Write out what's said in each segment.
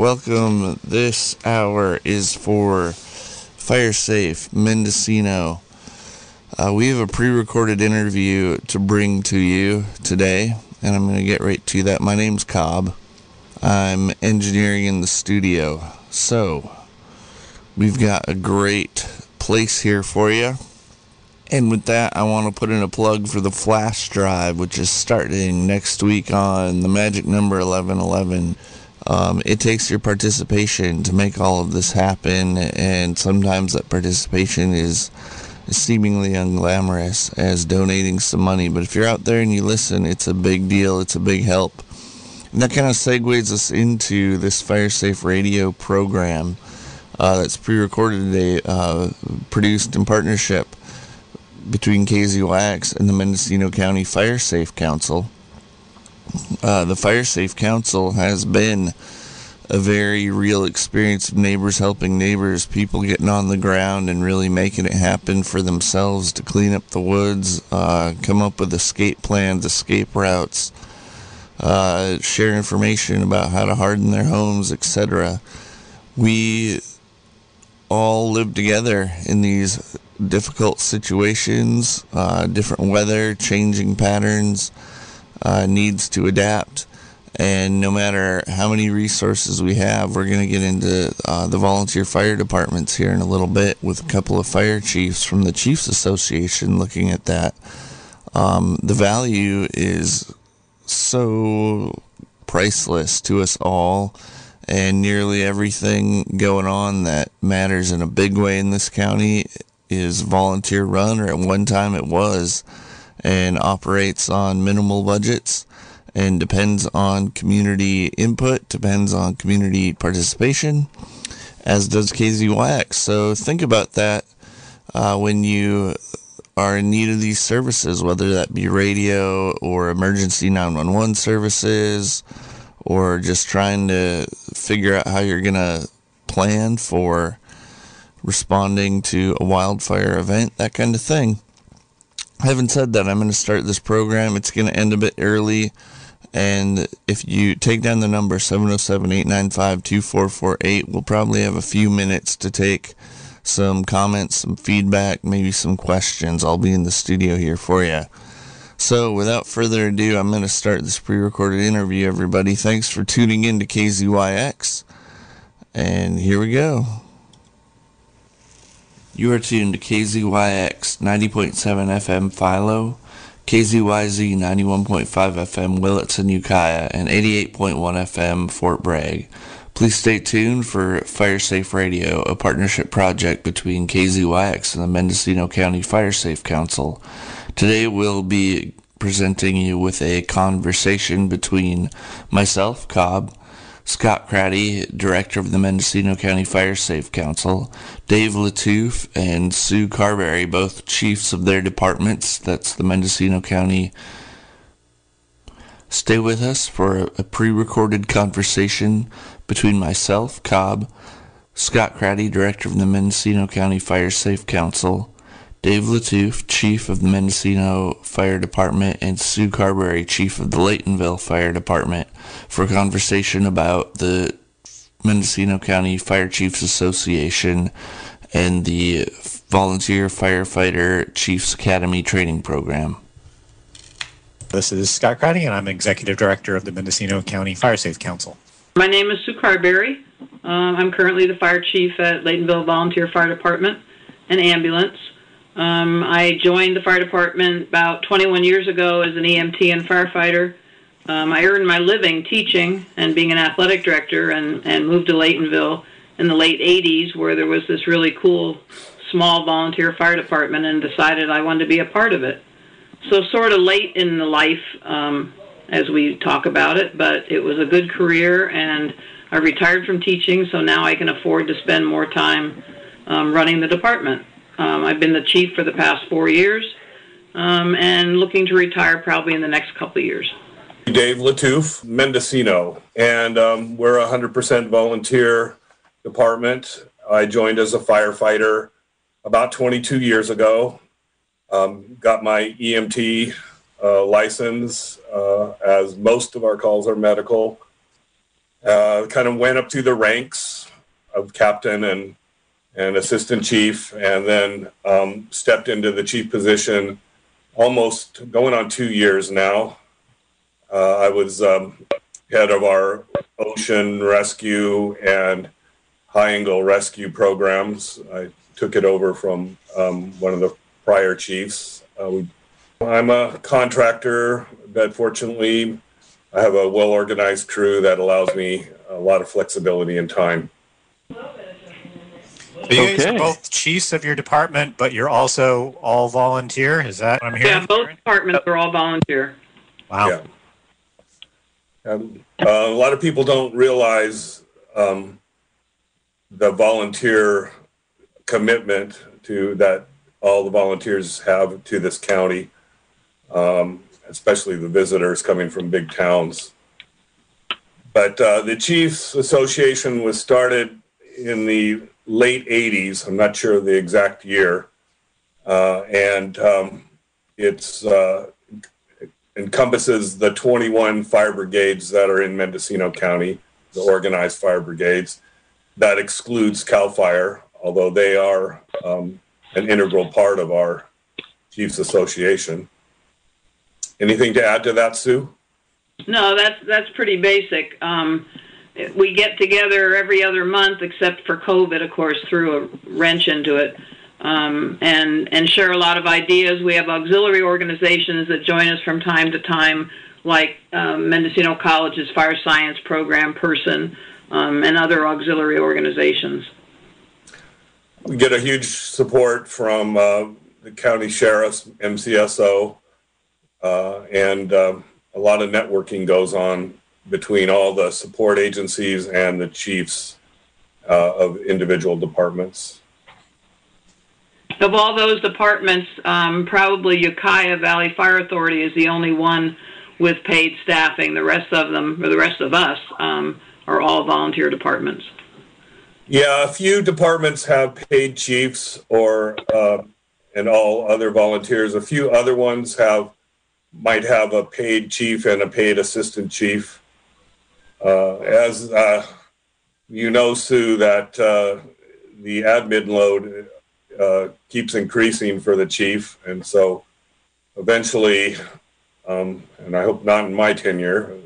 Welcome. This hour is for Fire Safe Mendocino. Uh, we have a pre recorded interview to bring to you today, and I'm going to get right to that. My name's Cobb. I'm engineering in the studio. So, we've got a great place here for you. And with that, I want to put in a plug for the flash drive, which is starting next week on the magic number 1111. Um, it takes your participation to make all of this happen, and sometimes that participation is seemingly unglamorous as donating some money. But if you're out there and you listen, it's a big deal, it's a big help. And that kind of segues us into this Fire Safe Radio program uh, that's pre recorded today, uh, produced in partnership between KZYX and the Mendocino County Fire Safe Council. Uh, the Fire Safe Council has been a very real experience of neighbors helping neighbors, people getting on the ground and really making it happen for themselves to clean up the woods, uh, come up with escape plans, escape routes, uh, share information about how to harden their homes, etc. We all live together in these difficult situations, uh, different weather, changing patterns, uh, needs to adapt. And no matter how many resources we have, we're going to get into uh, the volunteer fire departments here in a little bit with a couple of fire chiefs from the Chiefs Association looking at that. Um, the value is so priceless to us all, and nearly everything going on that matters in a big way in this county is volunteer run, or at one time it was, and operates on minimal budgets and depends on community input, depends on community participation, as does KZYX. So think about that uh, when you are in need of these services, whether that be radio or emergency 911 services, or just trying to figure out how you're going to plan for responding to a wildfire event, that kind of thing. Having said that, I'm going to start this program. It's going to end a bit early. And if you take down the number 707 895 2448, we'll probably have a few minutes to take some comments, some feedback, maybe some questions. I'll be in the studio here for you. So, without further ado, I'm going to start this pre recorded interview, everybody. Thanks for tuning in to KZYX. And here we go. You are tuned to KZYX 90.7 FM Philo, KZYZ 91.5 FM Willits and Ukiah, and 88.1 FM Fort Bragg. Please stay tuned for FireSafe Radio, a partnership project between KZYX and the Mendocino County FireSafe Council. Today we'll be presenting you with a conversation between myself, Cobb, Scott Cratty, Director of the Mendocino County Fire Safe Council, Dave Latouf, and Sue Carberry, both chiefs of their departments. That's the Mendocino County. Stay with us for a pre recorded conversation between myself, Cobb, Scott Cratty, Director of the Mendocino County Fire Safe Council, Dave Latouf, Chief of the Mendocino Fire Department, and Sue Carberry, Chief of the Laytonville Fire Department, for a conversation about the Mendocino County Fire Chiefs Association and the Volunteer Firefighter Chiefs Academy Training Program. This is Scott Cratty, and I'm Executive Director of the Mendocino County Fire Safe Council. My name is Sue Carberry. Um, I'm currently the Fire Chief at Laytonville Volunteer Fire Department and Ambulance. Um, I joined the fire department about 21 years ago as an EMT and firefighter. Um, I earned my living teaching and being an athletic director and, and moved to Laytonville in the late 80s where there was this really cool small volunteer fire department and decided I wanted to be a part of it. So sort of late in the life um, as we talk about it, but it was a good career and I retired from teaching so now I can afford to spend more time um, running the department. Um, I've been the chief for the past four years um, and looking to retire probably in the next couple of years. Dave Latouf, Mendocino, and um, we're a 100% volunteer department. I joined as a firefighter about 22 years ago. Um, got my EMT uh, license, uh, as most of our calls are medical. Uh, kind of went up through the ranks of captain and and assistant chief, and then um, stepped into the chief position almost going on two years now. Uh, I was um, head of our ocean rescue and high angle rescue programs. I took it over from um, one of the prior chiefs. Uh, we, I'm a contractor, but fortunately, I have a well organized crew that allows me a lot of flexibility and time. So you guys Okay. are both chiefs of your department, but you're also all volunteer. Is that what I'm hearing? Yeah, both departments are all volunteer. Wow. Yeah. Um, uh, a lot of people don't realize um, the volunteer commitment to that all the volunteers have to this county, um, especially the visitors coming from big towns. But uh, the Chiefs Association was started in the late 80s. I'm not sure the exact year. Uh, and um, it's uh, encompasses the 21 fire brigades that are in Mendocino County, the organized fire brigades. That excludes CAL FIRE, although they are um, an integral part of our Chiefs Association. Anything to add to that, Sue? No, that's that's pretty basic. Um, we get together every other month, except for COVID, of course, threw a wrench into it, um, and and share a lot of ideas. We have auxiliary organizations that join us from time to time, like um, Mendocino College's Fire Science Program person, um, and other auxiliary organizations. We get a huge support from uh, the county sheriff's MCSO, uh, and um, a lot of networking goes on between all the support agencies and the chiefs uh, of individual departments. Of all those departments, um, probably Ukiah Valley Fire Authority is the only one with paid staffing. The rest of them, or the rest of us, um, are all volunteer departments. Yeah, a few departments have paid chiefs or uh, and all other volunteers. A few other ones have might have a paid chief and a paid assistant chief. Uh, as uh, you know, Sue, that uh, the admin load uh, keeps increasing for the chief, and so eventually, um, and I hope not in my tenure,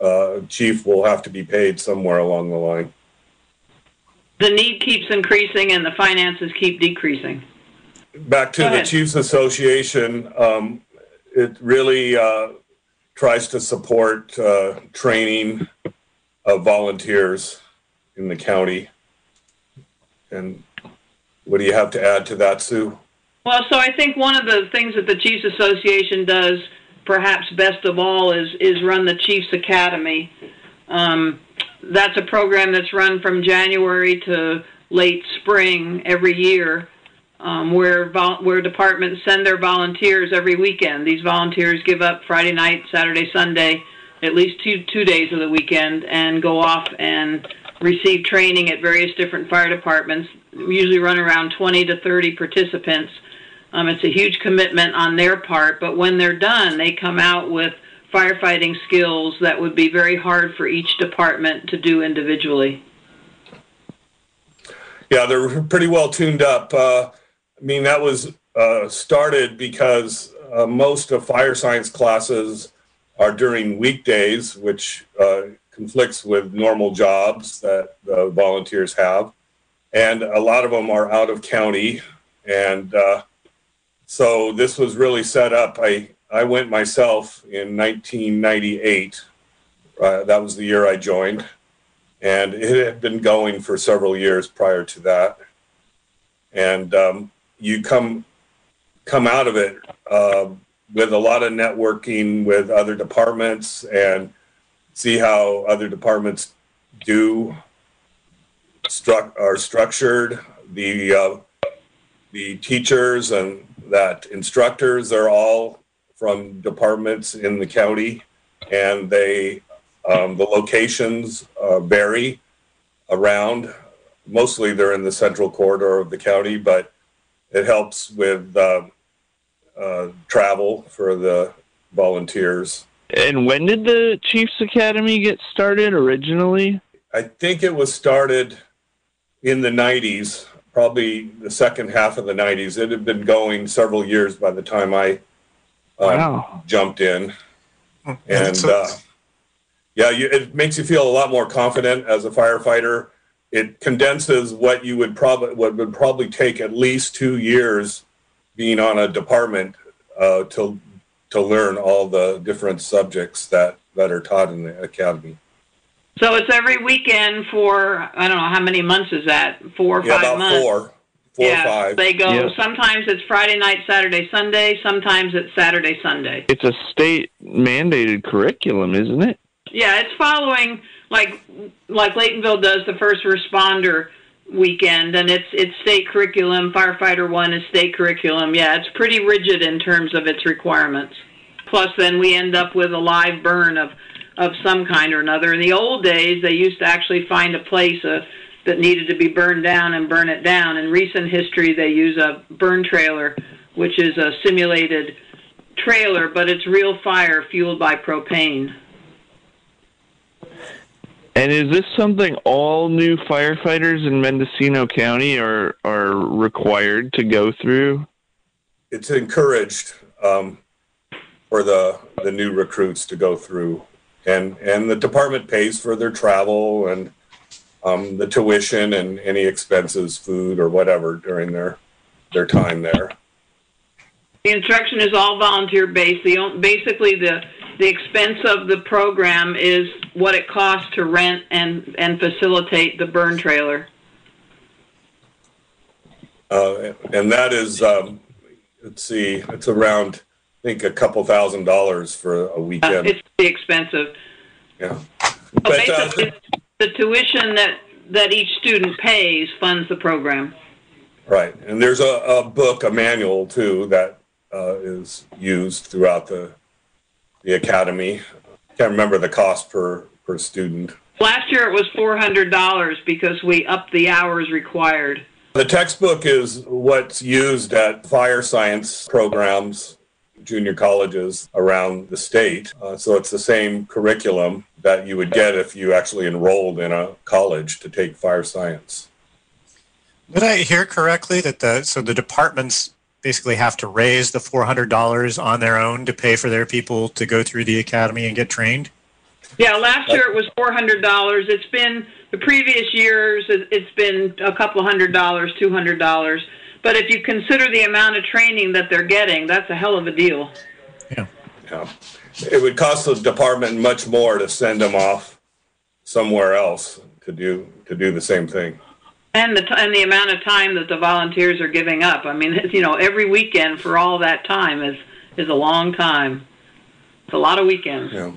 uh, chief will have to be paid somewhere along the line. The need keeps increasing and the finances keep decreasing. back to the. Chiefs Association, um, it really uh, tries to support uh, training of volunteers in the county. And what do you have to add to that, Sue? Well, so I think one of the things that the Chiefs Association does, perhaps best of all, is is run the Chiefs Academy. Um, that's a program that's run from January to late spring every year, um, where vol- where departments send their volunteers every weekend. These volunteers give up Friday night, Saturday, Sunday, at least two two days of the weekend, and go off and receive training at various different fire departments. We usually run around 20 to 30 participants. Um, it's a huge commitment on their part, but when they're done, they come out with firefighting skills that would be very hard for each department to do individually. Yeah, they're pretty well tuned up. Uh, I mean, that was uh, started because uh, most of fire science classes are during weekdays, which uh, conflicts with normal jobs that the volunteers have. And a lot of them are out of county. And uh, so this was really set up. I, I went myself in 1998. Uh, that was the year I joined and it had been going for several years prior to that. And um, you come come out of it uh, with a lot of networking with other departments and see how other departments do struck are structured. The uh, the teachers and that instructors are all from departments in the county, and they um, the locations uh, vary around. Mostly they're in the central corridor of the county, but it helps with uh, uh, travel for the volunteers. And when did the Chiefs Academy get started originally? I think it was started in the 90s, probably the second half of the 90s. It had been going several years by the time I um, Wow. jumped in. And And uh, yeah, you, it makes you feel a lot more confident as a firefighter. It condenses what you would probably what would probably take at least two years being on a department uh, to to learn all the different subjects that that are taught in the academy. So it's every weekend for I don't know how many months is that? Four or Yeah, five about months. four, four yeah, or five. they go. Yeah. Sometimes it's Friday night, Saturday, Sunday. Sometimes it's Saturday, Sunday. It's a state mandated curriculum, isn't it? Yeah, it's following like like Laytonville does the first responder weekend, and it's it's state curriculum. Firefighter one is state curriculum. Yeah, it's pretty rigid in terms of its requirements. Plus, then we end up with a live burn of of some kind or another. In the old days, they used to actually find a place uh, that needed to be burned down and burn it down. In recent history, they use a burn trailer, which is a simulated trailer, but it's real fire fueled by propane. And is this something all new firefighters in Mendocino County are are required to go through? it's encouraged um, for the the new recruits to go through, and and the department pays for their travel and um, the tuition and any expenses, food or whatever during their their time there. The instruction is all volunteer based. The basically the the expense of the program is what it costs to rent and and facilitate the burn trailer. Uh, and that is, um, let's see, it's around think a couple thousand dollars for a Uh, weekend. it's pretty expensive. yeah, but uh, basically, the tuition that that each student pays funds the program. Right, and there's a, a book, a manual too, that uh, is used throughout the the academy. Can't remember the cost per per student. Last year it was four hundred dollars because we upped the hours required. The textbook is what's used at fire science programs, junior colleges around the state. Uh, so it's the same curriculum that you would get if you actually enrolled in a college to take fire science. Did I hear correctly that the so the departments basically have to raise the four hundred dollars on their own to pay for their people to go through the academy and get trained? Yeah, last year it was four hundred dollars. It's been the previous years. it- It's been a couple hundred dollars, two hundred dollars. But if you consider the amount of training that they're getting, that's a hell of a deal. Yeah. Yeah. It would cost the department much more to send them off somewhere else to do to do the same thing. And the t- and the amount of time that the volunteers are giving up. I mean, you know, every weekend for all that time is is a long time. It's a lot of weekends. Yeah.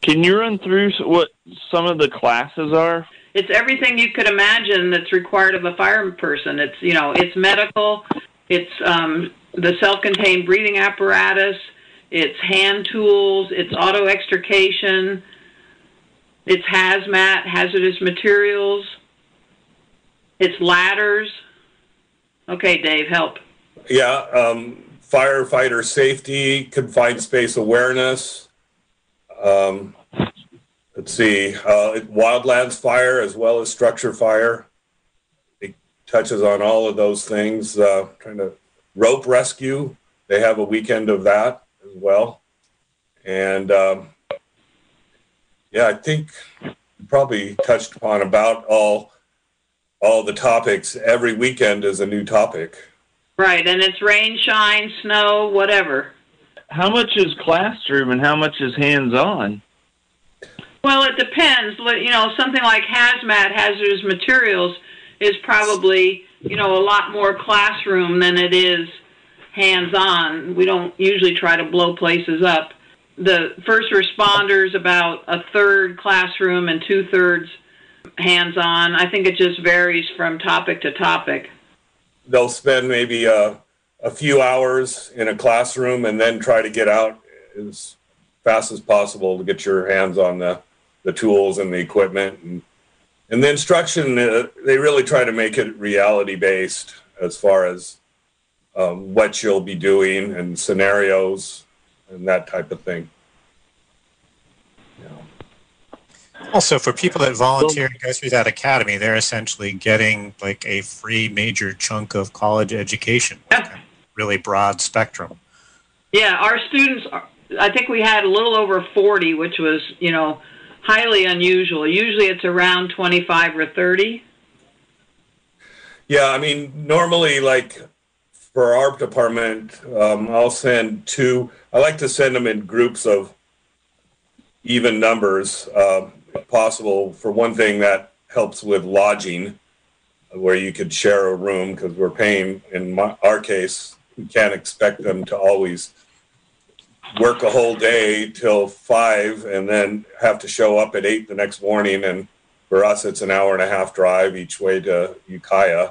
Can you run through what some of the classes are? It's everything you could imagine that's required of a fire person. It's you know, it's medical, it's um, the self-contained breathing apparatus, it's hand tools, it's auto extrication, it's hazmat, hazardous materials, it's ladders. Okay, Dave, help. Yeah, um, firefighter safety, confined space awareness. Um, let's see, uh, wildlands fire as well as structure fire. It touches on all of those things. Uh, trying to rope rescue. They have a weekend of that as well. And um, yeah, I think we probably touched upon about all all the topics. Every weekend is a new topic. Right, and it's rain, shine, snow, whatever. How much is classroom and how much is hands on? Well, it depends. You know, something like hazmat, hazardous materials, is probably you know a lot more classroom than it is hands-on. We don't usually try to blow places up. The first responders about a third classroom and two thirds hands-on. I think it just varies from topic to topic. they'll spend maybe a, a few hours in a classroom and then try to get out as fast as possible to get your hands on the, the tools and the equipment. And and the instruction uh, they really try to make it reality based as far as um, what you'll be doing and scenarios and that type of thing. Also, for people that volunteer and go through that academy, they're essentially getting like a free major chunk of college education, like a really broad spectrum. Yeah, our students, are, I think we had a little over 40, which was, you know, highly unusual. Usually it's around 25 or 30. Yeah, I mean, normally, like for our department, um, I'll send two. I like to send them in groups of even numbers, uh, possible. For one thing, that helps with lodging, where you could share a room because we're paying. In my, our case, we can't expect them to always work a whole day till five and then have to show up at eight the next morning. And for us, it's an hour and a half drive each way to Ukiah.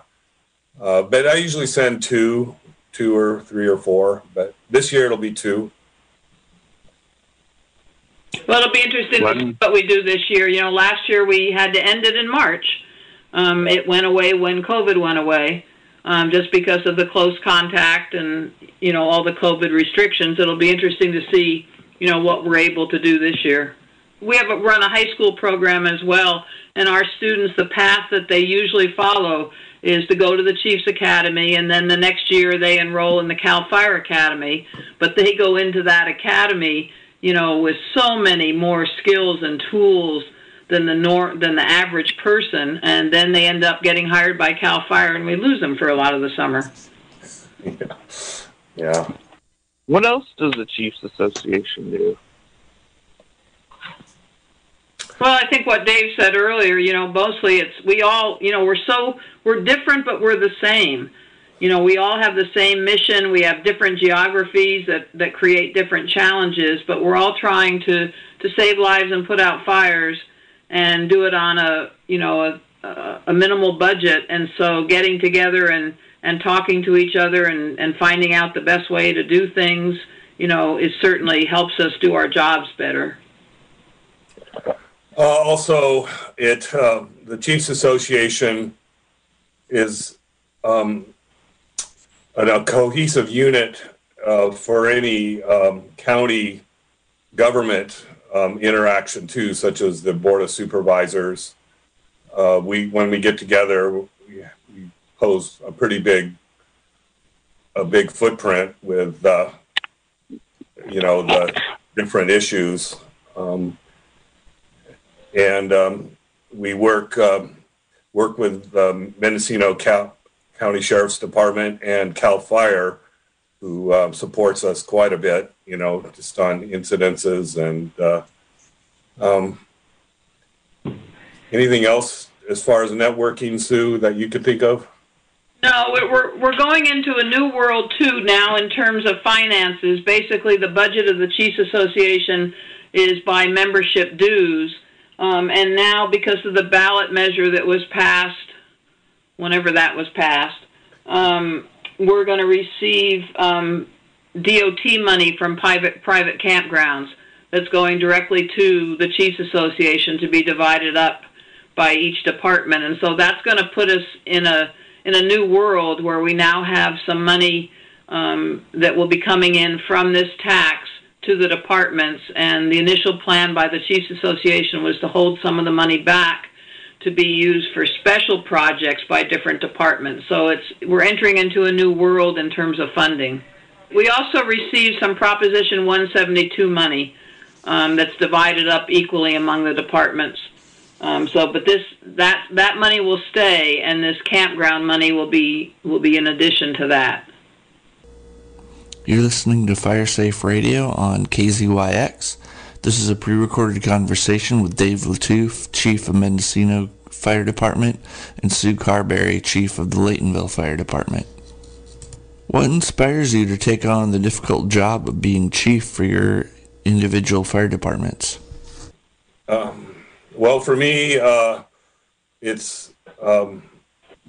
Uh, but I usually send two, two or three or four. But this year it'll be two. Well, it'll be interesting One- what we do this year. You know, last year we had to end it in March. Um, it went away when COVID went away, um, just because of the close contact and you know all the COVID restrictions. It'll be interesting to see you know what we're able to do this year. We have a, run a high school program as well, and our students the path that they usually follow is to go to the Chiefs Academy, and then the next year they enroll in the Cal Fire Academy. But they go into that academy, you know, with so many more skills and tools than the nor- than the average person, and then they end up getting hired by Cal Fire, and we lose them for a lot of the summer. Yeah. What else does the Chiefs Association do? Well, I think what Dave said earlier, you know, mostly it's we all, you know, we're so we're different, but we're the same. You know, we all have the same mission. We have different geographies that that create different challenges, but we're all trying to to save lives and put out fires and do it on a you know a, a, minimal budget. And so, getting together and and talking to each other and and finding out the best way to do things, you know, it certainly helps us do our jobs better. Uh, also, it uh, the Chiefs Association is um, a, a cohesive unit uh, for any um, county government um, interaction too, such as the board of supervisors. Uh, we when we get together, we, we pose a pretty big a big footprint with uh, you know the different issues. Um, and um, we work um, work with um, Mendocino Cal- County Sheriff's Department and Cal Fire, who uh, supports us quite a bit. You know, just on incidences and uh, um, anything else as far as networking, Sue, that you could think of. No, we're- we're going into a new world too now in terms of finances. Basically, the budget of the Chiefs Association is by membership dues, um, and now because of the ballot measure that was passed, whenever that was passed, um, we're going to receive um, TOT money from private private campgrounds. That's going directly to the Chiefs Association to be divided up by each department, and so that's going to put us in a in a new world where we now have some money um, that will be coming in from this tax to the departments. And the initial plan by the Chiefs Association was to hold some of the money back to be used for special projects by different departments. So it's we're entering into a new world in terms of funding. We also received some Proposition 172 money um, that's divided up equally among the departments. Um, so, but this that that money will stay, and this campground money will be will be in addition to that. You're listening to Fire Safe Radio on KZYX. This is a pre-recorded conversation with Dave Latouf, Chief of Mendocino Fire Department, and Sue Carberry, Chief of the Laytonville Fire Department. What inspires you to take on the difficult job of being chief for your individual fire departments? Um, well, for me, uh, it's um,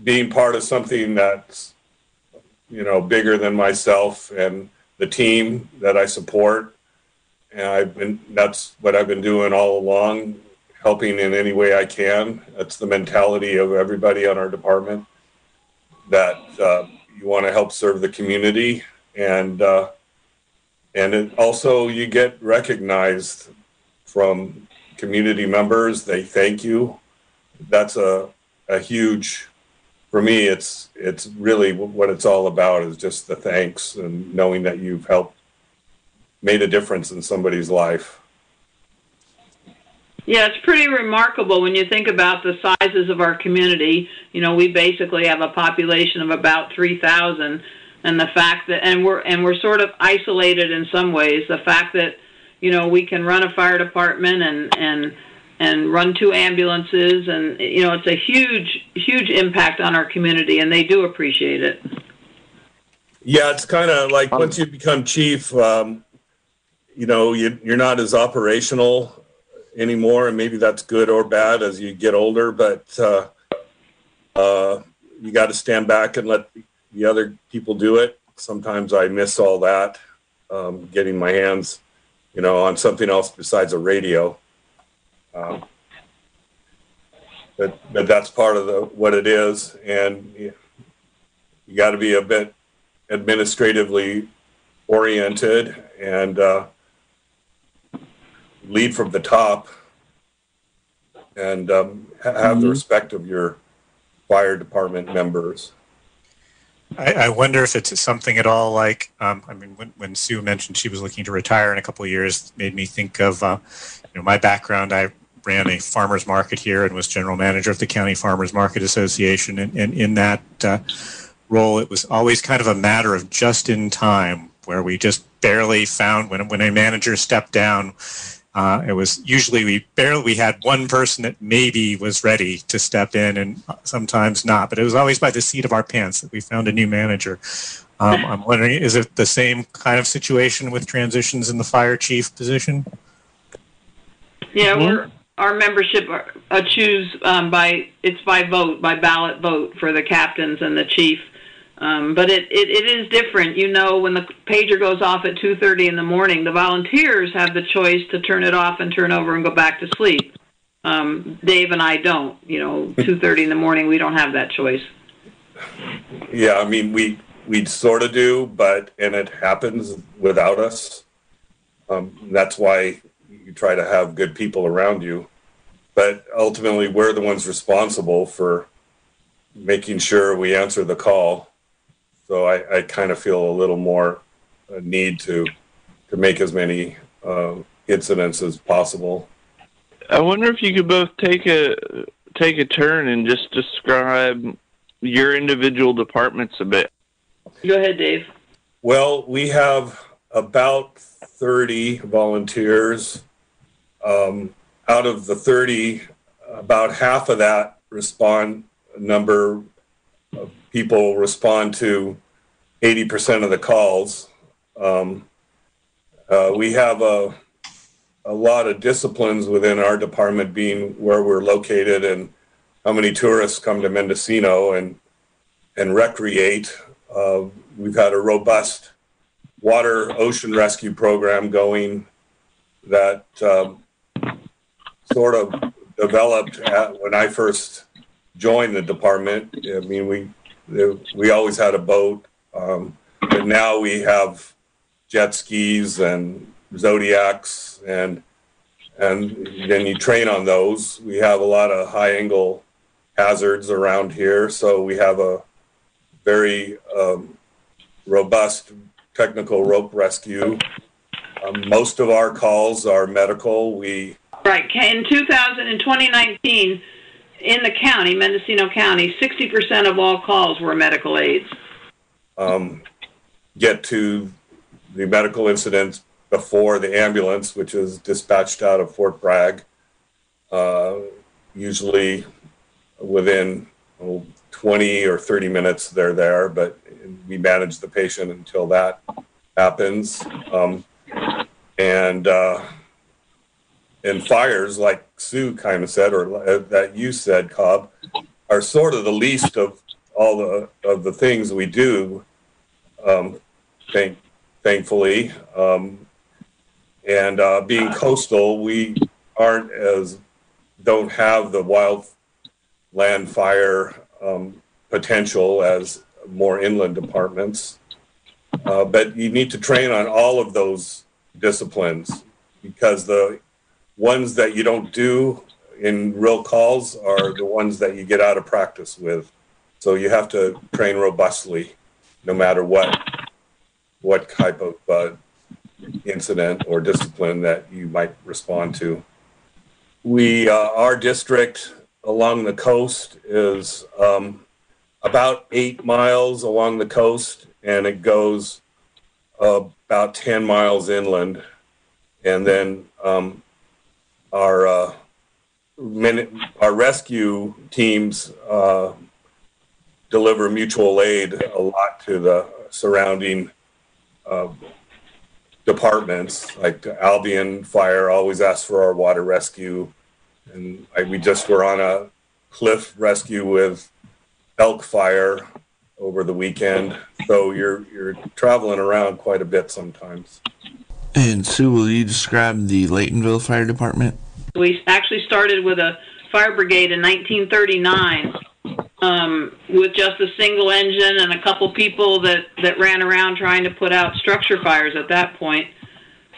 being part of something that's you know bigger than myself and the team that I support. And I've been that's what I've been doing all along, helping in any way I can. That's the mentality of everybody on our department. That uh, you want to help serve the community and uh, and it also you get recognized from community members. They thank you. That's a, a huge, for me, it's, it's really what it's all about is just the thanks and knowing that you've helped, made a difference in somebody's life. Yeah, it's pretty remarkable when you think about the sizes of our community. You know, we basically have a population of about 3,000 and the fact that and we're and we're sort of isolated in some ways, the fact that you know, we can run a fire department and and and run two ambulances and you know, it's a huge huge impact on our community and they do appreciate it. Yeah, it's kind of like once you become chief, um, you know, you, you're not as operational anymore, and maybe that's good or bad as you get older. But uh, uh, you got to stand back and let the other people do it. Sometimes I miss all that, um, getting my hands, you know, on something else besides a radio. Um, but, but that's part of the what it is, and you, you got to be a bit administratively oriented and uh, lead from the top and um, have the Mhm. respect of your fire department members. I, I wonder if it's something at all like, um, I mean, when, when Sue mentioned she was looking to retire in a couple of years, made me think of, uh, you know, my background. I ran a farmers market here and was general manager of the County Farmers Market Association. And, and in that uh, role, it was always kind of a matter of just in time where we just barely found when, when a manager stepped down, uh, it was usually we barely we had one person that maybe was ready to step in, and sometimes not. But it was always by the seat of our pants that we found a new manager. Um, I'm wondering, is it the same kind of situation with transitions in the fire chief position? Yeah, we're our membership are, uh, choose um, by it's by vote by ballot vote for the captains and the chief. Um, but it, it, it is different. You know, when the pager goes off at 2.30 in the morning, the volunteers have the choice to turn it off and turn over and go back to sleep. Um, Dave and I don't. You know, 2.30 in the morning, we don't have that choice. Yeah, I mean, we we sort of do, but and it happens without us. Um, that's why you try to have good people around you. But ultimately, we're the ones responsible for making sure we answer the call. So I, I kind of feel a little more a need to to make as many uh, incidents as possible. I wonder if you could both take a take a turn and just describe your individual departments a bit. Go ahead, Dave. Well, we have about 30 volunteers. Um, out of the 30, about half of that respond number of people respond to 80% of the calls. Um, uh, we have a, a lot of disciplines within our department being where we're located and how many tourists come to Mendocino and and recreate. Uh, we've had a robust water ocean rescue program going that um, sort of developed at, when I first joined the department. I mean, we we always had a boat, um, but now we have jet skis and zodiacs and and then you train on those. We have a lot of high angle hazards around here, so we have a very um, robust technical rope rescue. Um, most of our calls are medical. We Right. In 2000 in 2019, in the county, Mendocino County, 60% of all calls were medical aids. um, get to the medical incident before the ambulance, which is dispatched out of Fort Bragg, uh, usually within oh, 20 or 30 minutes they're there, but we manage the patient until that happens. Um, and uh, and fires, like Sue kind of said, or uh, that you said, Cobb, are sort of the least of all the of the things we do. Um, thank, thankfully, um, and uh, being coastal, we aren't as don't have the wild land fire um, potential as more inland departments. Uh, but you need to train on all of those disciplines because the ones that you don't do in real calls are the ones that you get out of practice with. So you have to train robustly, no matter what what type of uh, incident or discipline that you might respond to. We, uh, our district along the coast is um, about eight miles along the coast, and it goes uh, about 10 miles inland. And then um, our uh, our rescue teams uh, deliver mutual aid a lot to the surrounding uh, departments. Like Albion Fire always asks for our water rescue, and I, we just were on a cliff rescue with elk fire over the weekend. So you're you're traveling around quite a bit sometimes. And Sue, will you describe the Laytonville Fire Department? We actually started with a fire brigade in 1939 um, with just a single engine and a couple people that, that ran around trying to put out structure fires at that point.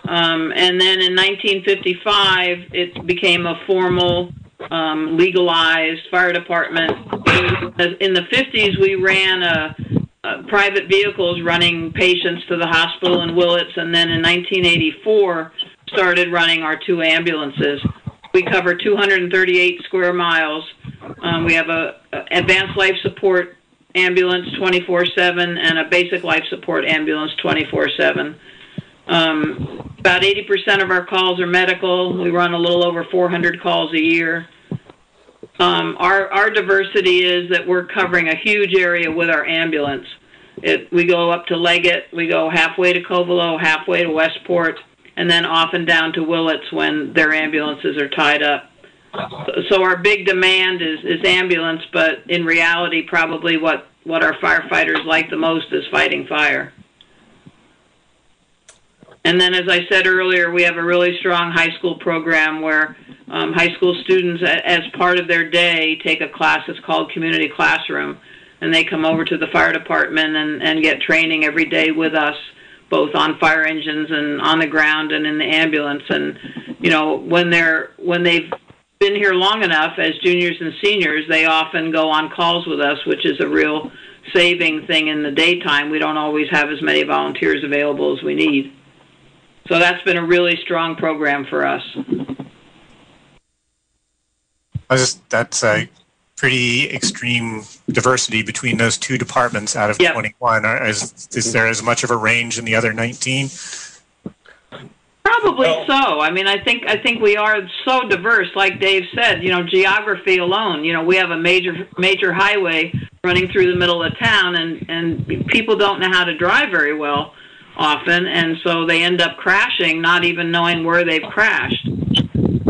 Um, and then in 1955, it became a formal, um, legalized fire department. In the 50s, we ran a, a private vehicles running patients to the hospital in Willits, and then in 1984, started running our two ambulances. We cover 238 square miles. Um, we have a, a advanced life support ambulance 24/7 and a basic life support ambulance 24/7. Um, about 80% of our calls are medical. We run a little over 400 calls a year. Um, our our diversity is that we're covering a huge area with our ambulance. It, we go up to Leggett, we go halfway to Covelo, halfway to Westport, and then often down to Willits when their ambulances are tied up. So our big demand is, is ambulance, but in reality, probably what, what our firefighters like the most is fighting fire. And then, as I said earlier, we have a really strong high school program where um, high school students, as part of their day, take a class that's called Community Classroom, and they come over to the fire department and, and get training every day with us both on fire engines and on the ground and in the ambulance. And you know, when they're when they've been here long enough as juniors and seniors, they often go on calls with us, which is a real saving thing in the daytime. We don't always have as many volunteers available as we need. So that's been a really strong program for us. I just that's a pretty extreme diversity between those two departments out of Yep. 21. Is, is there as much of a range in the other 19? Probably Well- so. I mean, I think I think we are so diverse. Like Dave said, you know, geography alone. You know, we have a major major highway running through the middle of town, and and people don't know how to drive very well often, and so they end up crashing, not even knowing where they've crashed.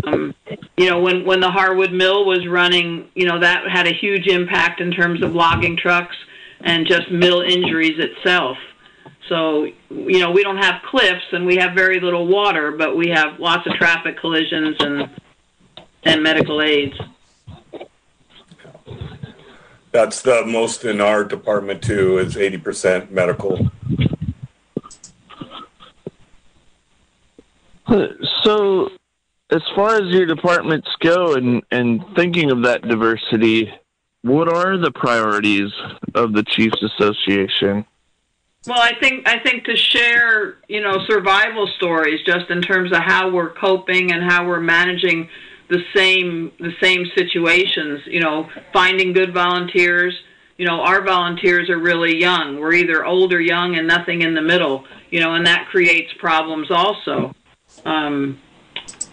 Um, you know, when when the Harwood Mill was running, you know, that had a huge impact in terms of logging trucks and just mill injuries itself. So, you know, we don't have cliffs and we have very little water, but we have lots of traffic collisions and and medical aids. That's the most in our department too, is 80% medical. So, as far as your departments go, and and thinking of that diversity, what are the priorities of the Chiefs Association? Well, I think I think to share, you know, survival stories just in terms of how we're coping and how we're managing the same the same situations, you know, finding good volunteers. You know, our volunteers are really young. We're either old or young and nothing in the middle, you know, and that creates problems also. Um,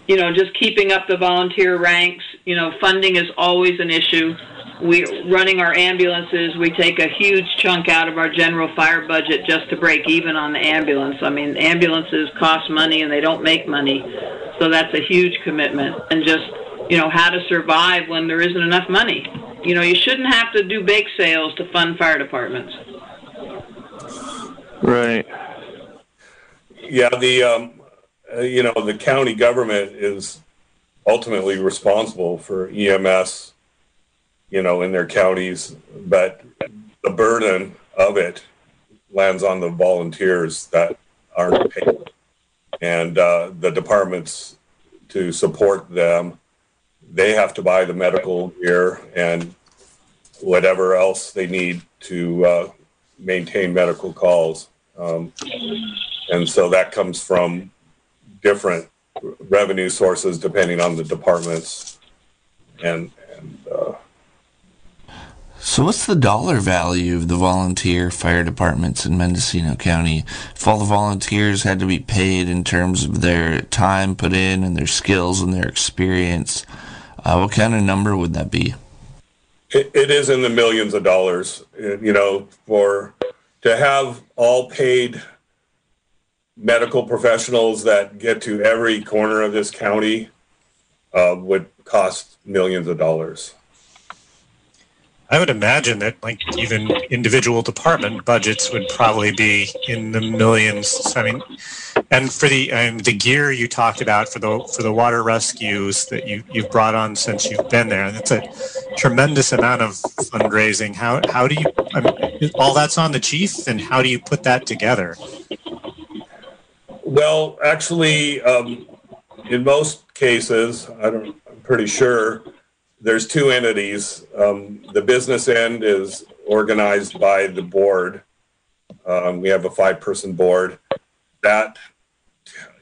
you know, just keeping up the volunteer ranks, you know, funding is always an issue. We running our ambulances we take a huge chunk out of our general fire budget just to break even on the ambulance. I mean ambulances cost money and they don't make money. So that's a huge commitment. And just you know how to survive when there isn't enough money. You know you shouldn't have to do bake sales to fund fire departments. Right. Yeah, the, um, you know, the county government is ultimately responsible for EMS, you know, in their counties, but the burden of it lands on the volunteers that aren't paid. And uh, the departments to support them. They have to buy the medical gear and whatever else they need to uh, maintain medical calls. Um, and so that comes from different revenue sources depending on the departments. And, and uh, so, what's the dollar value of the volunteer fire departments in Mendocino County? If all the volunteers had to be paid in terms of their time put in and their skills and their experience, uh, what kind of number would that be? It, it is in the millions of dollars. You know, for to have all paid medical professionals that get to every corner of this county uh, would cost millions of dollars. I would imagine that like even individual department budgets would probably be in the millions. I mean, and for the um, the gear you talked about for the for the water rescues that you you've brought on since you've been there, it's a tremendous amount of fundraising. How how do you I mean, all that's on the chief, and how do you put that together? Well, actually, um, in most cases, I I'm pretty sure there's two entities. Um, the business end is organized by the board. Um, we have a five person board that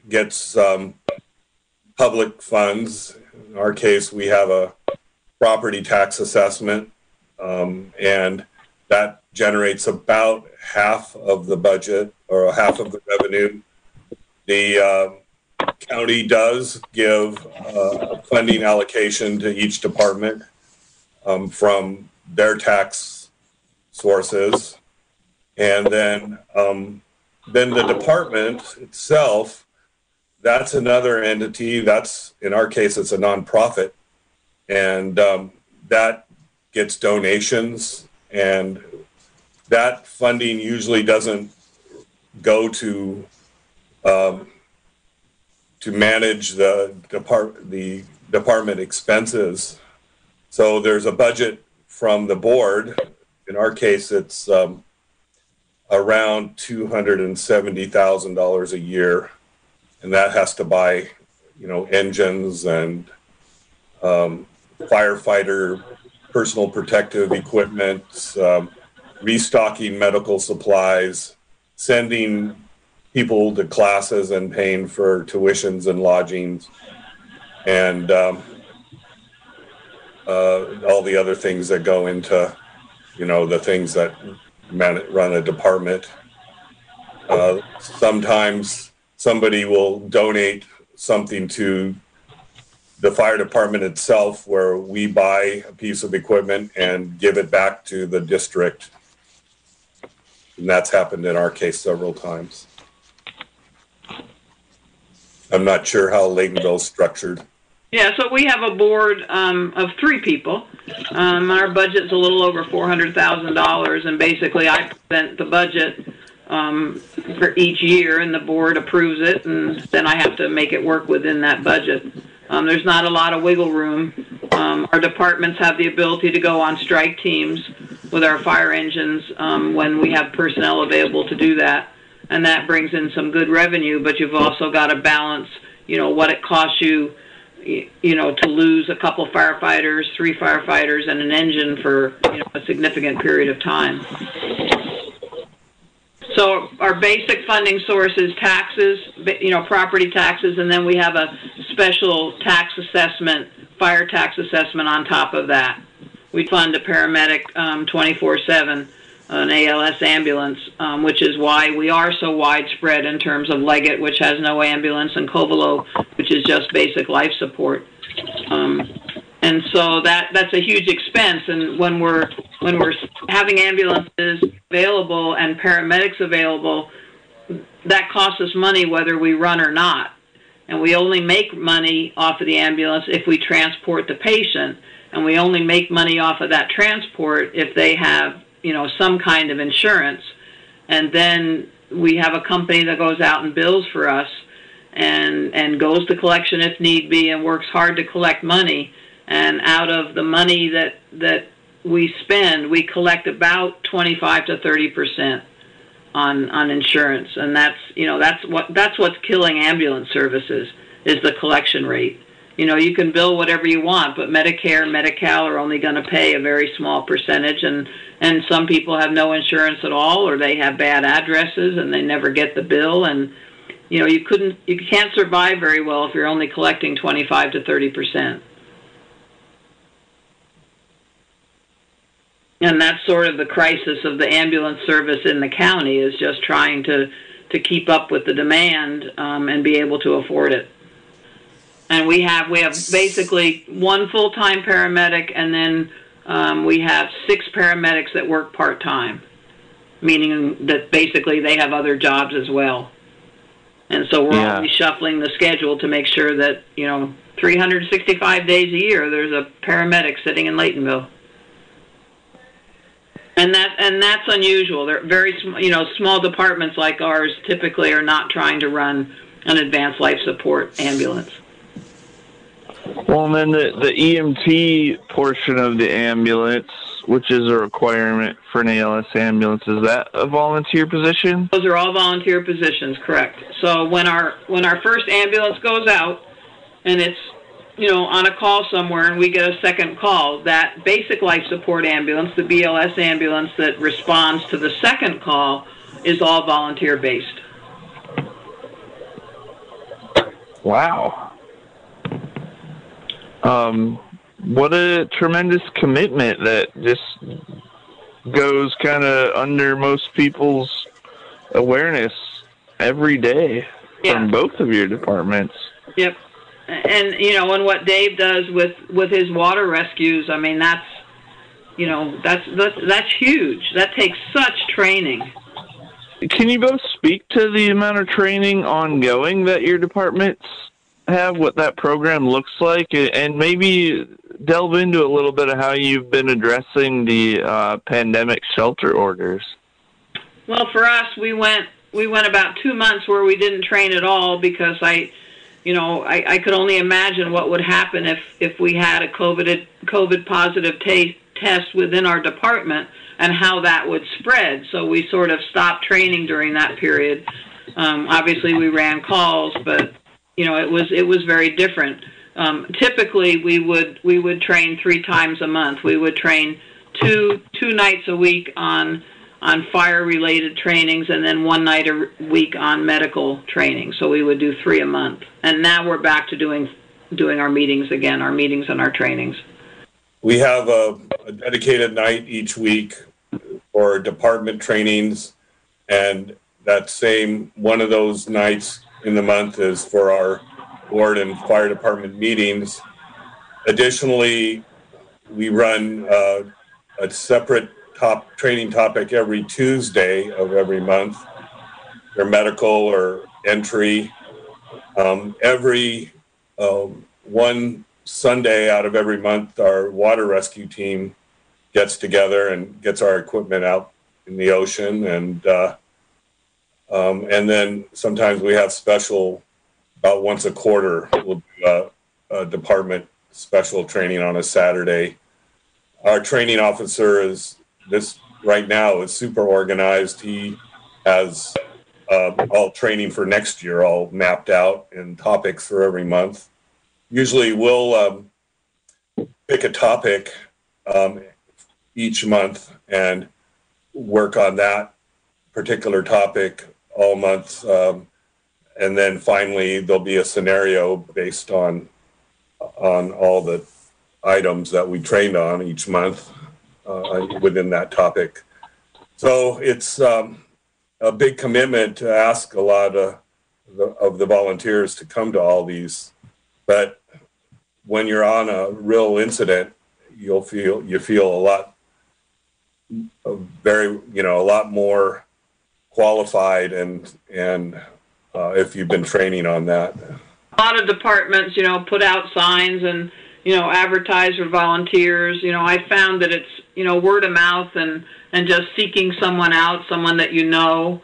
gets um, public funds. In our case, we have a property tax assessment, um, and that generates about half of the budget or half of the revenue. The uh, county does give uh, funding allocation to each department um, from their tax sources. And then, um, then the department itself, that's another entity. That's, in our case, it's a nonprofit. And um, that gets donations. And that funding usually doesn't go to um, to manage the depart the department expenses. So there's a budget from the board. In our case, it's um, around two hundred and seventy thousand dollars a year, and that has to buy, you know, engines and um, firefighter personal protective equipment, um, restocking medical supplies, sending people to classes and paying for tuitions and lodgings and um, uh, all the other things that go into, you know, the things that run a department. Uh, sometimes somebody will donate something to the fire department itself where we buy a piece of equipment and give it back to the district. And that's happened in our case several times. I'm not sure how Laytonville's structured. Yeah, so we have a board um, of three people. Um, our budget's a little over four hundred thousand dollars, and basically I present the budget um, for each year, and the board approves it, and then I have to make it work within that budget. Um, there's not a lot of wiggle room. Um, our departments have the ability to go on strike teams with our fire engines um, when we have personnel available to do that and that brings in some good revenue. But you've also got to balance, you know, what it costs you, you know, to lose a couple firefighters, three firefighters, and an engine for you know a significant period of time. So our basic funding source is taxes, you know, property taxes, and then we have a special tax assessment, fire tax assessment on top of that. We fund a paramedic um, 24/7 an ALS ambulance, um, which is why we are so widespread in terms of Leggett, which has no ambulance, and Covelo, which is just basic life support. Um, and so that that's a huge expense. And when we're when we're having ambulances available and paramedics available, that costs us money whether we run or not. And we only make money off of the ambulance if we transport the patient, and we only make money off of that transport if they have you know, some kind of insurance. And then we have a company that goes out and bills for us and, and goes to collection if need be and works hard to collect money. And out of the money that, that we spend, we collect about 25 to 30 percent on on insurance, and that's you know that's what that's what's killing ambulance services. is the collection rate. You know, you can bill whatever you want, but Medicare and Medi-Cal are only going to pay a very small percentage, and and some people have no insurance at all, or they have bad addresses and they never get the bill, and you know, you couldn't, you can't survive very well if you're only collecting 25 to 30 percent. and that's sort of the crisis of the ambulance service in the county is just trying to to keep up with the demand um, and be able to afford it. And we have we have basically one full time paramedic, and then um, we have six paramedics that work part time, meaning that basically they have other jobs as well. And so we're yeah. always shuffling the schedule to make sure that you know 365 days a year there's a paramedic sitting in Laytonville and that and that's unusual. They're very you know small departments like ours typically are not trying to run an advanced life support ambulance. Well, and then the the EMT portion of the ambulance, which is a requirement for an ALS ambulance, is that a volunteer position? Those are all volunteer positions, correct. So when our when our first ambulance goes out, and it's you know, on a call somewhere and we get a second call, that basic life support ambulance, the BLS ambulance that responds to the second call, is all volunteer based. Wow. Um, what a tremendous commitment that just goes kind of under most people's awareness every day yeah. from both of your departments. Yep and you know, and what Dave does with with his water rescues, I mean, that's you know, that's that's that's huge. That takes such training. Can you both speak to the amount of training ongoing that your departments have, what that program looks like, and maybe delve into a little bit of how you've been addressing the uh, pandemic shelter orders? Well, for us, we went we went about two months where we didn't train at all because I you know, I, I could only imagine what would happen if, if we had a COVID, COVID positive t- test within our department and how that would spread. So we sort of stopped training during that period. Um, obviously, we ran calls, but you know, it was it was very different. Um, typically, we would we would train three times a month. We would train two two nights a week on on fire related trainings and then one night a week on medical training. So we would do three a month. And now we're back to doing doing our meetings again, our meetings and our trainings. We have a, a dedicated night each week for department trainings and that same one of those nights in the month is for our board and fire department meetings. Additionally, we run uh, a separate top training topic every Tuesday of every month. Their medical or entry. Um, every um, one Sunday out of every month, our water rescue team gets together and gets our equipment out in the ocean, and uh, um, and then sometimes we have special. About once a quarter, we'll do a, a department special training on a Saturday. Our training officer is this right now is super organized. He has uh, all training for next year all mapped out and topics for every month. Usually we'll um, pick a topic um, each month and work on that particular topic all month. Um, and then finally there'll be a scenario based on on all the items that we trained on each month uh, within that topic. So it's um, a big commitment to ask a lot of the, of the volunteers to come to all these, but when you're on a real incident, you'll feel you feel a lot, very you know a lot more qualified and and uh, if you've been training on that. A lot of departments, you know, put out signs and you know advertise for volunteers. You know, I found that it's you know word of mouth and and just seeking someone out, someone that you know.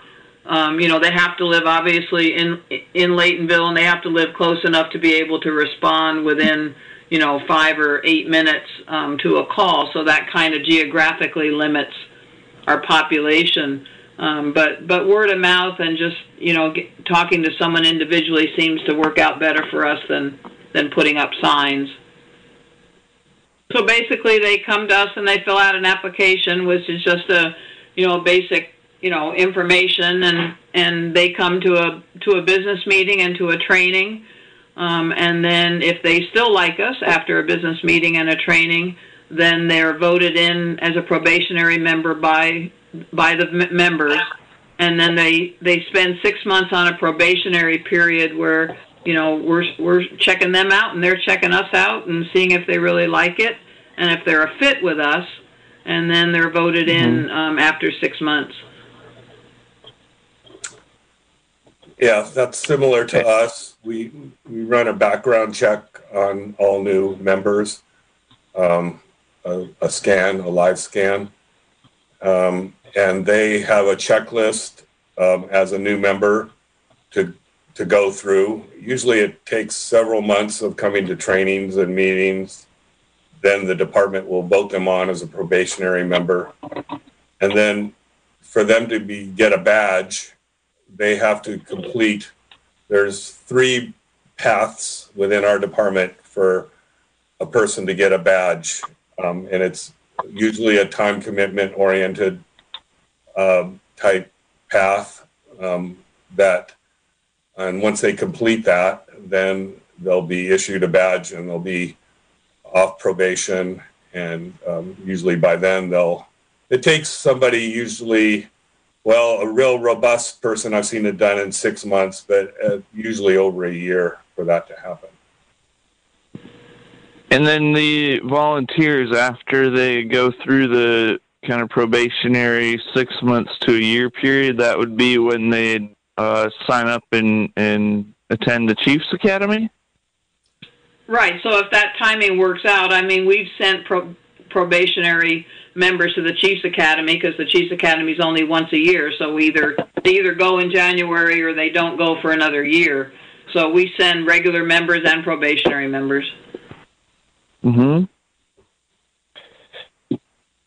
Um, you know, they have to live obviously in in Laytonville, and they have to live close enough to be able to respond within you know five or eight minutes um, to a call. So that kind of geographically limits our population. Um, but but word of mouth and just you know get, talking to someone individually seems to work out better for us than than putting up signs. So basically, they come to us and they fill out an application, which is just a you know basic you know information, and and they come to a to a business meeting and to a training. Um, and then if they still like us after a business meeting and a training, then they're voted in as a probationary member by by the m- members, and then they they spend six months on a probationary period where you know we're we're checking them out and they're checking us out and seeing if they really like it and if they're a fit with us, and then they're voted in um, after six months. Yeah, that's similar to us. We we run a background check on all new members, um, a, a scan, a live scan, um, and they have a checklist um, as a new member to to go through. Usually, it takes several months of coming to trainings and meetings. Then the department will vote them on as a probationary member, and then for them to be get a badge they have to complete there's three paths within our department for a person to get a badge um, and it's usually a time commitment oriented um, type path um, that and once they complete that then they'll be issued a badge and they'll be off probation and um, usually by then they'll it takes somebody usually well, a real robust person, I've seen it done in six months, but uh, usually over a year for that to happen. And then the volunteers, after they go through the kind of probationary six months to a year period, that would be when they uh, sign up and, and attend the Chiefs Academy? Right. So if that timing works out, I mean, we've sent pro- probationary members to the Chiefs Academy because the Chiefs Academy is only once a year. So either they either go in January or they don't go for another year. So we send regular members and probationary members. Hmm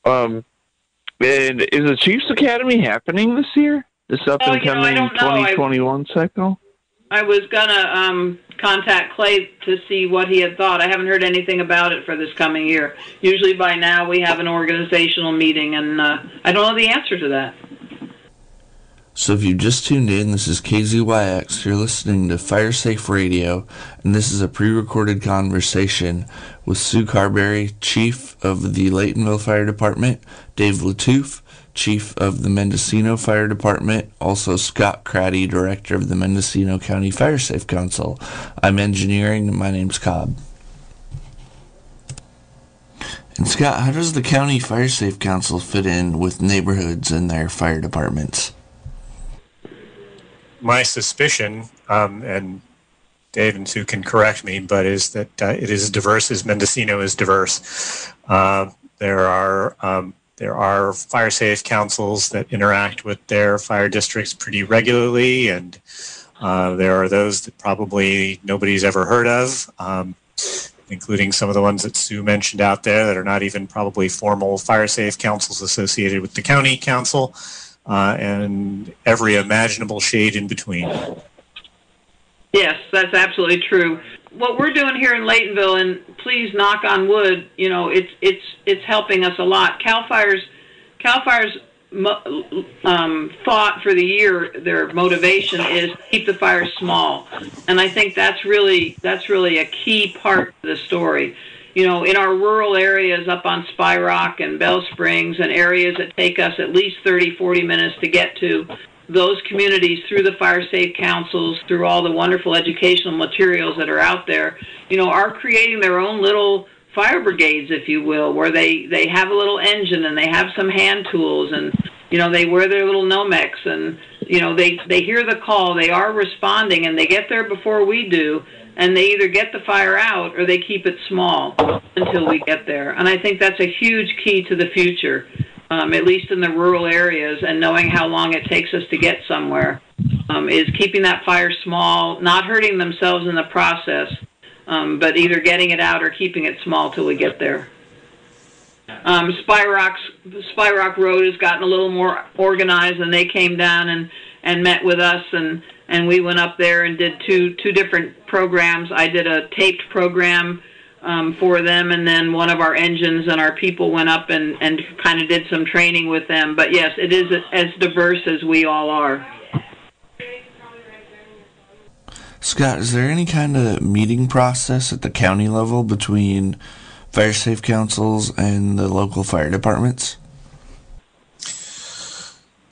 Um, and is the Chiefs Academy happening this year? This up Oh, and you coming don't. I- 2021 cycle? I was gonna um, contact Clay to see what he had thought. I haven't heard anything about it for this coming year. Usually by now we have an organizational meeting, and uh, I don't know the answer to that. So if you've just tuned in, this is KZYX. You're listening to Fire Safe Radio, and this is a pre-recorded conversation with Sue Carberry, Chief of the Laytonville Fire Department, Dave Latouf, Chief of the Mendocino Fire Department, also Scott Cratty, Director of the Mendocino County Fire Safe Council. I'm engineering, my name's Cobb. And Scott, how does the County Fire Safe Council fit in with neighborhoods and their fire departments? My suspicion, um, and Dave and Sue can correct me, but is that uh, it is diverse as Mendocino is diverse. Uh, there are um, there are fire safe councils that interact with their fire districts pretty regularly, and uh, there are those that probably nobody's ever heard of. Um, including some of the ones that Sue mentioned out there that are not even probably formal fire safe councils associated with the county council uh, and every imaginable shade in between. Yes, that's absolutely true. What we're doing here in Laytonville, and please knock on wood, you know, it's it's it's helping us a lot. Cal Fire's Cal Fire's um, thought for the year, their motivation is keep the fires small, and I think that's really that's really a key part of the story. You know, in our rural areas up on Spy Rock and Bell Springs and areas that take us at least 30, 40 minutes to get to, those communities through the fire safe councils, through all the wonderful educational materials that are out there, you know, are creating their own little fire brigades, if you will, where they they have a little engine and they have some hand tools and you know they wear their little Nomex and you know they they hear the call, they are responding and they get there before we do. And they either get the fire out or they keep it small until we get there. And I think that's a huge key to the future um, at least in the rural areas, and knowing how long it takes us to get somewhere, um, is keeping that fire small, not hurting themselves in the process, um, but either getting it out or keeping it small till we get there. Um, Spy Rock's Spy Rock Road has gotten a little more organized, and they came down and and met with us, and and we went up there and did two two different programs. I did a taped program um, for them, and then one of our engines and our people went up and and kind of did some training with them. But yes, it is as diverse as we all are. Scott, is there any kind of meeting process at the county level between fire safe councils and the local fire departments?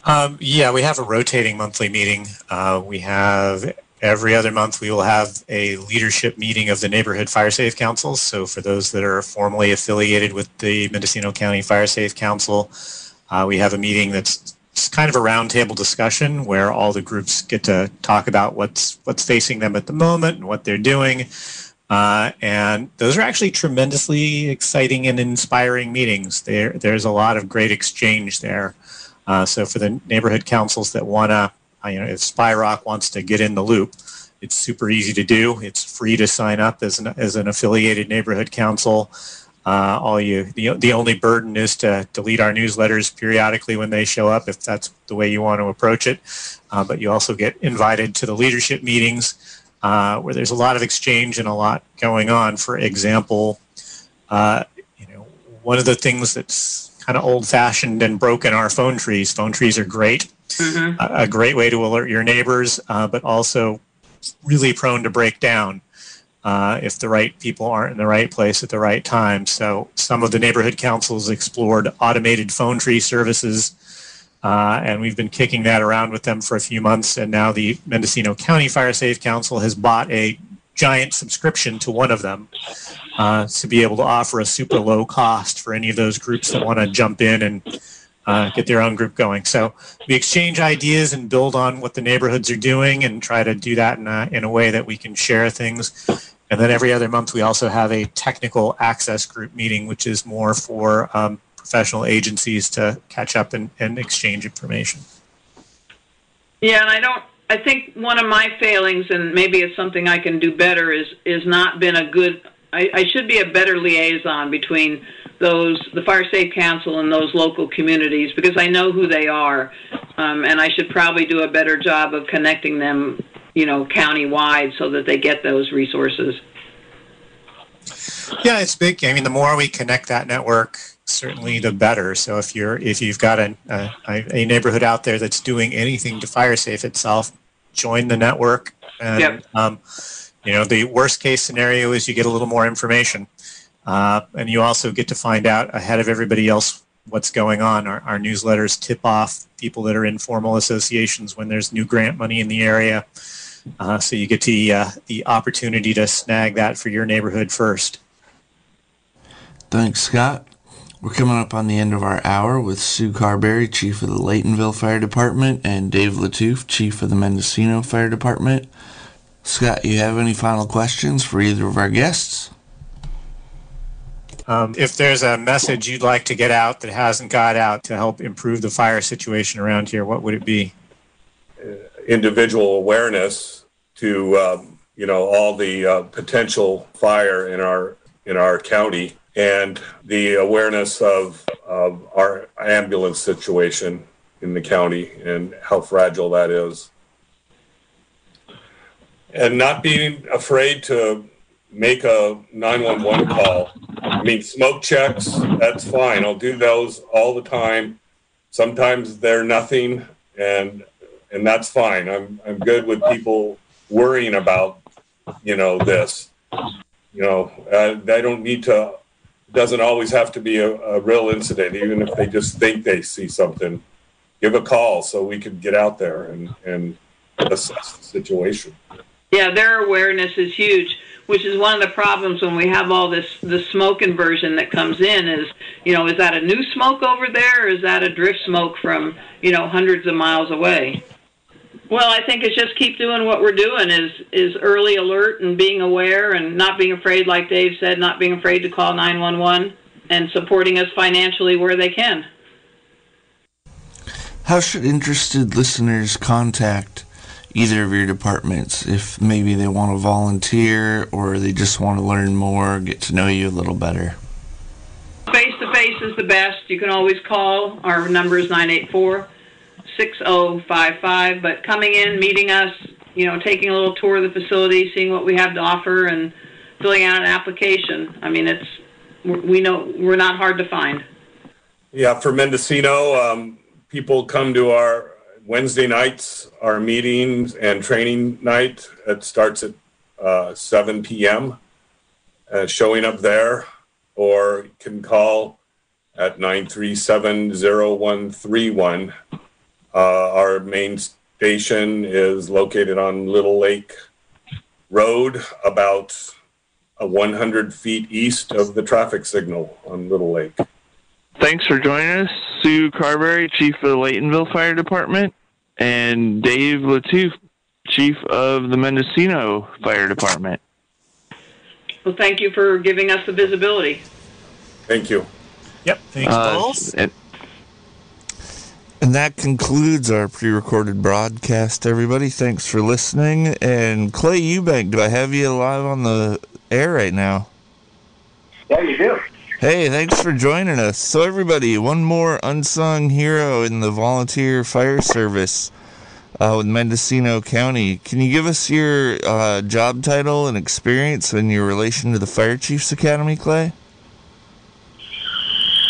Um, yeah, we have a rotating monthly meeting. Uh, we have every other month we will have a leadership meeting of the neighborhood fire safe councils. So for those that are formally affiliated with the Mendocino County Fire Safe Council, uh, we have a meeting that's it's kind of a roundtable discussion where all the groups get to talk about what's what's facing them at the moment and what they're doing. Uh, and those are actually tremendously exciting and inspiring meetings. There, there's a lot of great exchange there. Uh, so for the neighborhood councils that want to, uh, you know, if Spy Rock wants to get in the loop, it's super easy to do. It's free to sign up as an, as an affiliated neighborhood council. Uh, all you the, the only burden is to delete our newsletters periodically when they show up if that's the way you want to approach it. Uh, but you also get invited to the leadership meetings uh, where there's a lot of exchange and a lot going on. For example, uh, you know one of the things that's kind of old-fashioned and broken are phone trees. Phone trees are great, mm-hmm. a, a, great way to alert your neighbors, uh, but also really prone to break down uh, if the right people aren't in the right place at the right time. So some of the neighborhood councils explored automated phone tree services, uh, and we've been kicking that around with them for a few months. And now the Mendocino County Fire Safe Council has bought a giant subscription to one of them uh, to be able to offer a super low cost for any of those groups that want to jump in and uh, get their own group going. So we exchange ideas and build on what the neighborhoods are doing and try to do that in a, in a way that we can share things. And then every other month, we also have a technical access group meeting, which is more for um, professional agencies to catch up and, and exchange information. Yeah, and I don't. I think one of my failings, and maybe it's something I can do better, is is not been a good. I, I should be a better liaison between those the fire safe council and those local communities because I know who they are, um, and I should probably do a better job of connecting them you know, county-wide so that they get those resources. Yeah, it's big. I mean, the more we connect that network, certainly the better. So if you're if you've got a, a, a neighborhood out there that's doing anything to fire safe itself, join the network. And yep. um, you know, the worst case scenario is you get a little more information, uh, and you also get to find out ahead of everybody else what's going on. Our, our newsletters tip off people that are in formal associations when there's new grant money in the area. Uh, so you get the uh, the opportunity to snag that for your neighborhood first. Thanks, Scott. We're coming up on the end of our hour with Sue Carberry, Chief of the Laytonville Fire Department, and Dave Latouf, Chief of the Mendocino Fire Department. Scott, you have any final questions for either of our guests? Um, if there's a message you'd like to get out that hasn't got out to help improve the fire situation around here, what would it be? individual awareness to um, you know all the uh, potential fire in our in our county and the awareness of, of our ambulance situation in the county and how fragile that is and not being afraid to make a 911 call i mean smoke checks that's fine i'll do those all the time sometimes they're nothing and and that's fine. I'm I'm good with people worrying about you know this. You know, they don't need to. Doesn't always have to be a, a real incident. Even if they just think they see something, give a call so we can get out there and and assess the situation. Yeah, their awareness is huge which is one of the problems when we have all this the smoke inversion that comes in is you know is that a new smoke over there or is that a drift smoke from you know hundreds of miles away well, I think it's just keep doing what we're doing is is early alert and being aware and not being afraid, like Dave said, not being afraid to call 911 and supporting us financially where they can. How should interested listeners contact either of your departments if maybe they want to volunteer or they just want to learn more, get to know you a little better? Face to face face is the best. You can always call. Our number is 984 6055. But coming in, meeting us, you know, taking a little tour of the facility, seeing what we have to offer, and filling out an application. I mean, it's we know we're not hard to find. Yeah, for Mendocino, um, people come to our Wednesday nights, our meetings and training night. It starts at uh, 7 p.m. Uh, showing up there, or can call at 937-0131. Uh, our main station is located on Little Lake Road, about uh, 100 feet east of the traffic signal on Little Lake. Thanks for joining us, Sue Carberry, Chief of the Laytonville Fire Department, and Dave Latouf, Chief of the Mendocino Fire Department. Well, thank you for giving us the visibility. Thank you. Yep. Thanks, Uh, both. And- that concludes our pre recorded broadcast, everybody. Thanks for listening. And Clay Eubank, do I have you live on the air right now? Yeah, you do. Hey, thanks for joining us. So, everybody, one more unsung hero in the volunteer fire service uh, with Mendocino County. Can you give us your uh, job title and experience and your relation to the Fire Chiefs Academy, Clay?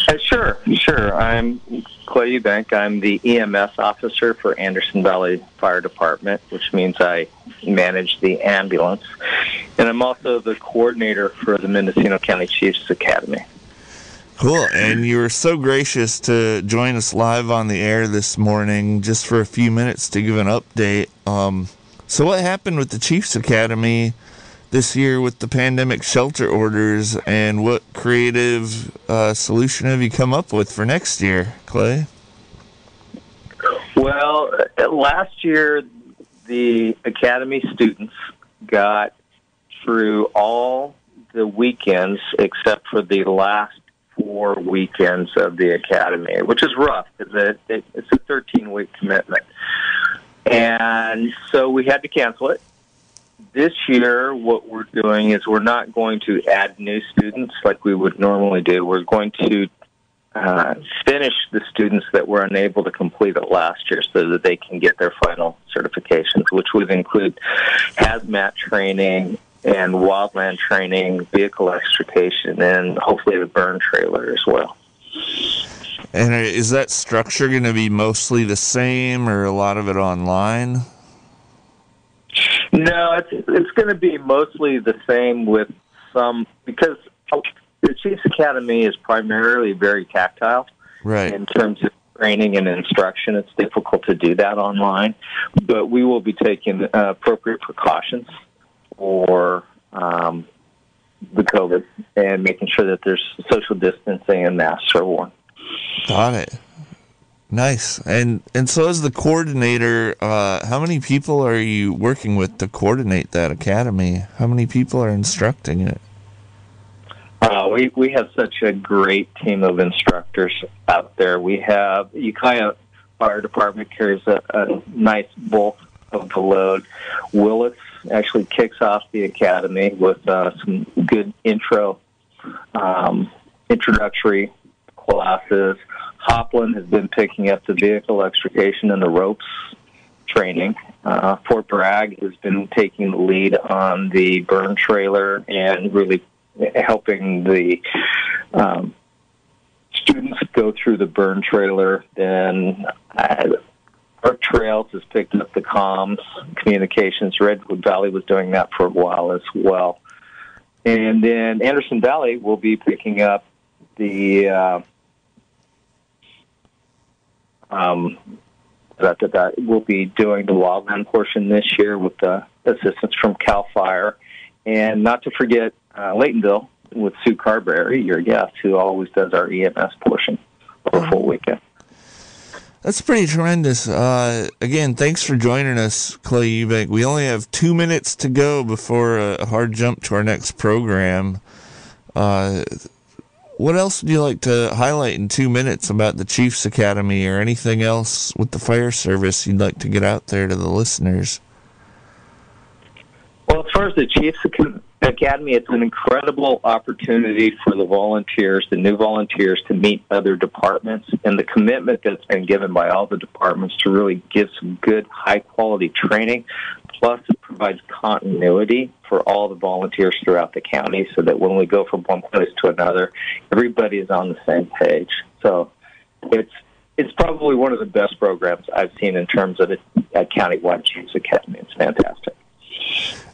Uh, sure, sure. I'm Clay Eubank. I'm the EMS officer for Anderson Valley Fire Department, which means I manage the ambulance. And I'm also the coordinator for the Mendocino County Chiefs Academy. Cool. And you were so gracious to join us live on the air this morning just for a few minutes to give an update. Um, so, what happened with the Chiefs Academy this year with the pandemic shelter orders, and what creative uh, solution have you come up with for next year, Clay? Well, uh, last year, the Academy students got through all the weekends except for the last four weekends of the Academy, which is rough it's a 13 week commitment. And so we had to cancel it. This year, what we're doing is we're not going to add new students like we would normally do. We're going to uh, finish the students that were unable to complete it last year so that they can get their final certifications, which would include hazmat training and wildland training, vehicle extrication, and hopefully the burn trailer as well. And is that structure going to be mostly the same, or a lot of it online? No, it's it's going to be mostly the same with some because the Chiefs Academy is primarily very tactile. Right. in terms of training and instruction. It's difficult to do that online, but we will be taking uh, appropriate precautions for um, the COVID and making sure that there's social distancing and masks are worn. Got it. Nice. And and so as the coordinator, uh, how many people are you working with to coordinate that academy? How many people are instructing it? Uh, we we have such a great team of instructors out there. We have Ukiah Fire Department carries a, a nice bulk of the load. Willits actually kicks off the academy with uh, some good intro, um, introductory classes. Hopland has been picking up the vehicle extrication and the ropes training. Uh, Fort Bragg has been taking the lead on the burn trailer and really helping the um, students go through the burn trailer. Then uh, Brooktrails has picked up the comms, communications. Redwood Valley was doing that for a while as well. And then Anderson Valley will be picking up the uh, um, that, that, that we'll be doing the wildland portion this year with the assistance from Cal Fire, and not to forget uh, Laytonville with Sue Carberry, your guest, who always does our EMS portion for a full weekend. That's pretty tremendous. Uh, again, thanks for joining us, Clay Eubank. We only have two minutes to go before a hard jump to our next program. Uh, what else would you like to highlight in two minutes about the Chiefs Academy or anything else with the fire service you'd like to get out there to the listeners? Well, as far as the Chiefs Academy, it's an incredible opportunity for the volunteers, the new volunteers, to meet other departments, and the commitment that's been given by all the departments to really give some good, high quality training. Plus, it provides continuity for all the volunteers throughout the county so that when we go from one place to another, everybody is on the same page. So it's it's probably one of the best programs I've seen in terms of a, a countywide Chiefs Academy. It's fantastic.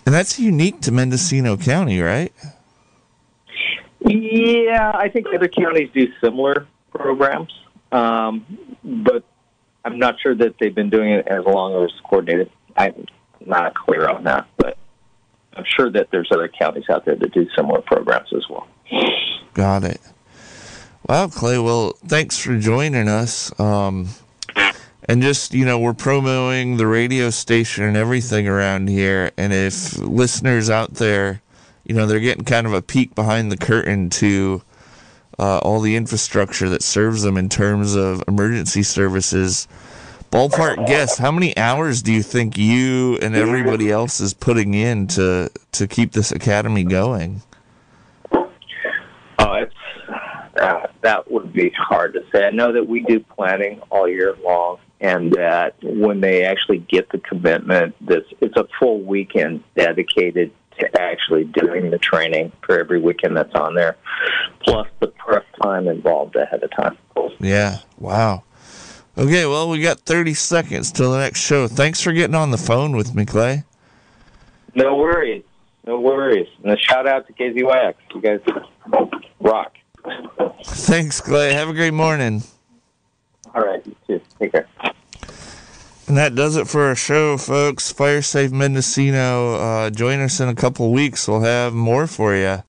And that's unique to Mendocino County, right? Yeah, I think other counties do similar programs, um, but I'm not sure that they've been doing it as long as coordinated. I'm not clear on that, but I'm sure that there's other counties out there that do similar programs as well. Got it. Wow, Clay. Well, thanks for joining us. Um, and just you know we're promoting the radio station and everything around here and if listeners out there you know they're getting kind of a peek behind the curtain to uh, all the infrastructure that serves them in terms of emergency services ballpark guess how many hours do you think you and everybody else is putting in to to keep this academy going oh it's uh, that would be hard to say i know that we do planning all year long and that when they actually get the commitment, this it's a full weekend dedicated to actually doing the training for every weekend that's on there, plus the prep time involved ahead of time. Yeah. Wow. Okay, well, we got 30 seconds till the next show. Thanks for getting on the phone with me, Clay. No worries. No worries. And a shout out to KZYX. You guys rock. Thanks, Clay. Have a great morning. All right, you too. Take care. And that does it for our show, folks. Fire Safe Mendocino. Uh, join us in a couple weeks. We'll have more for you.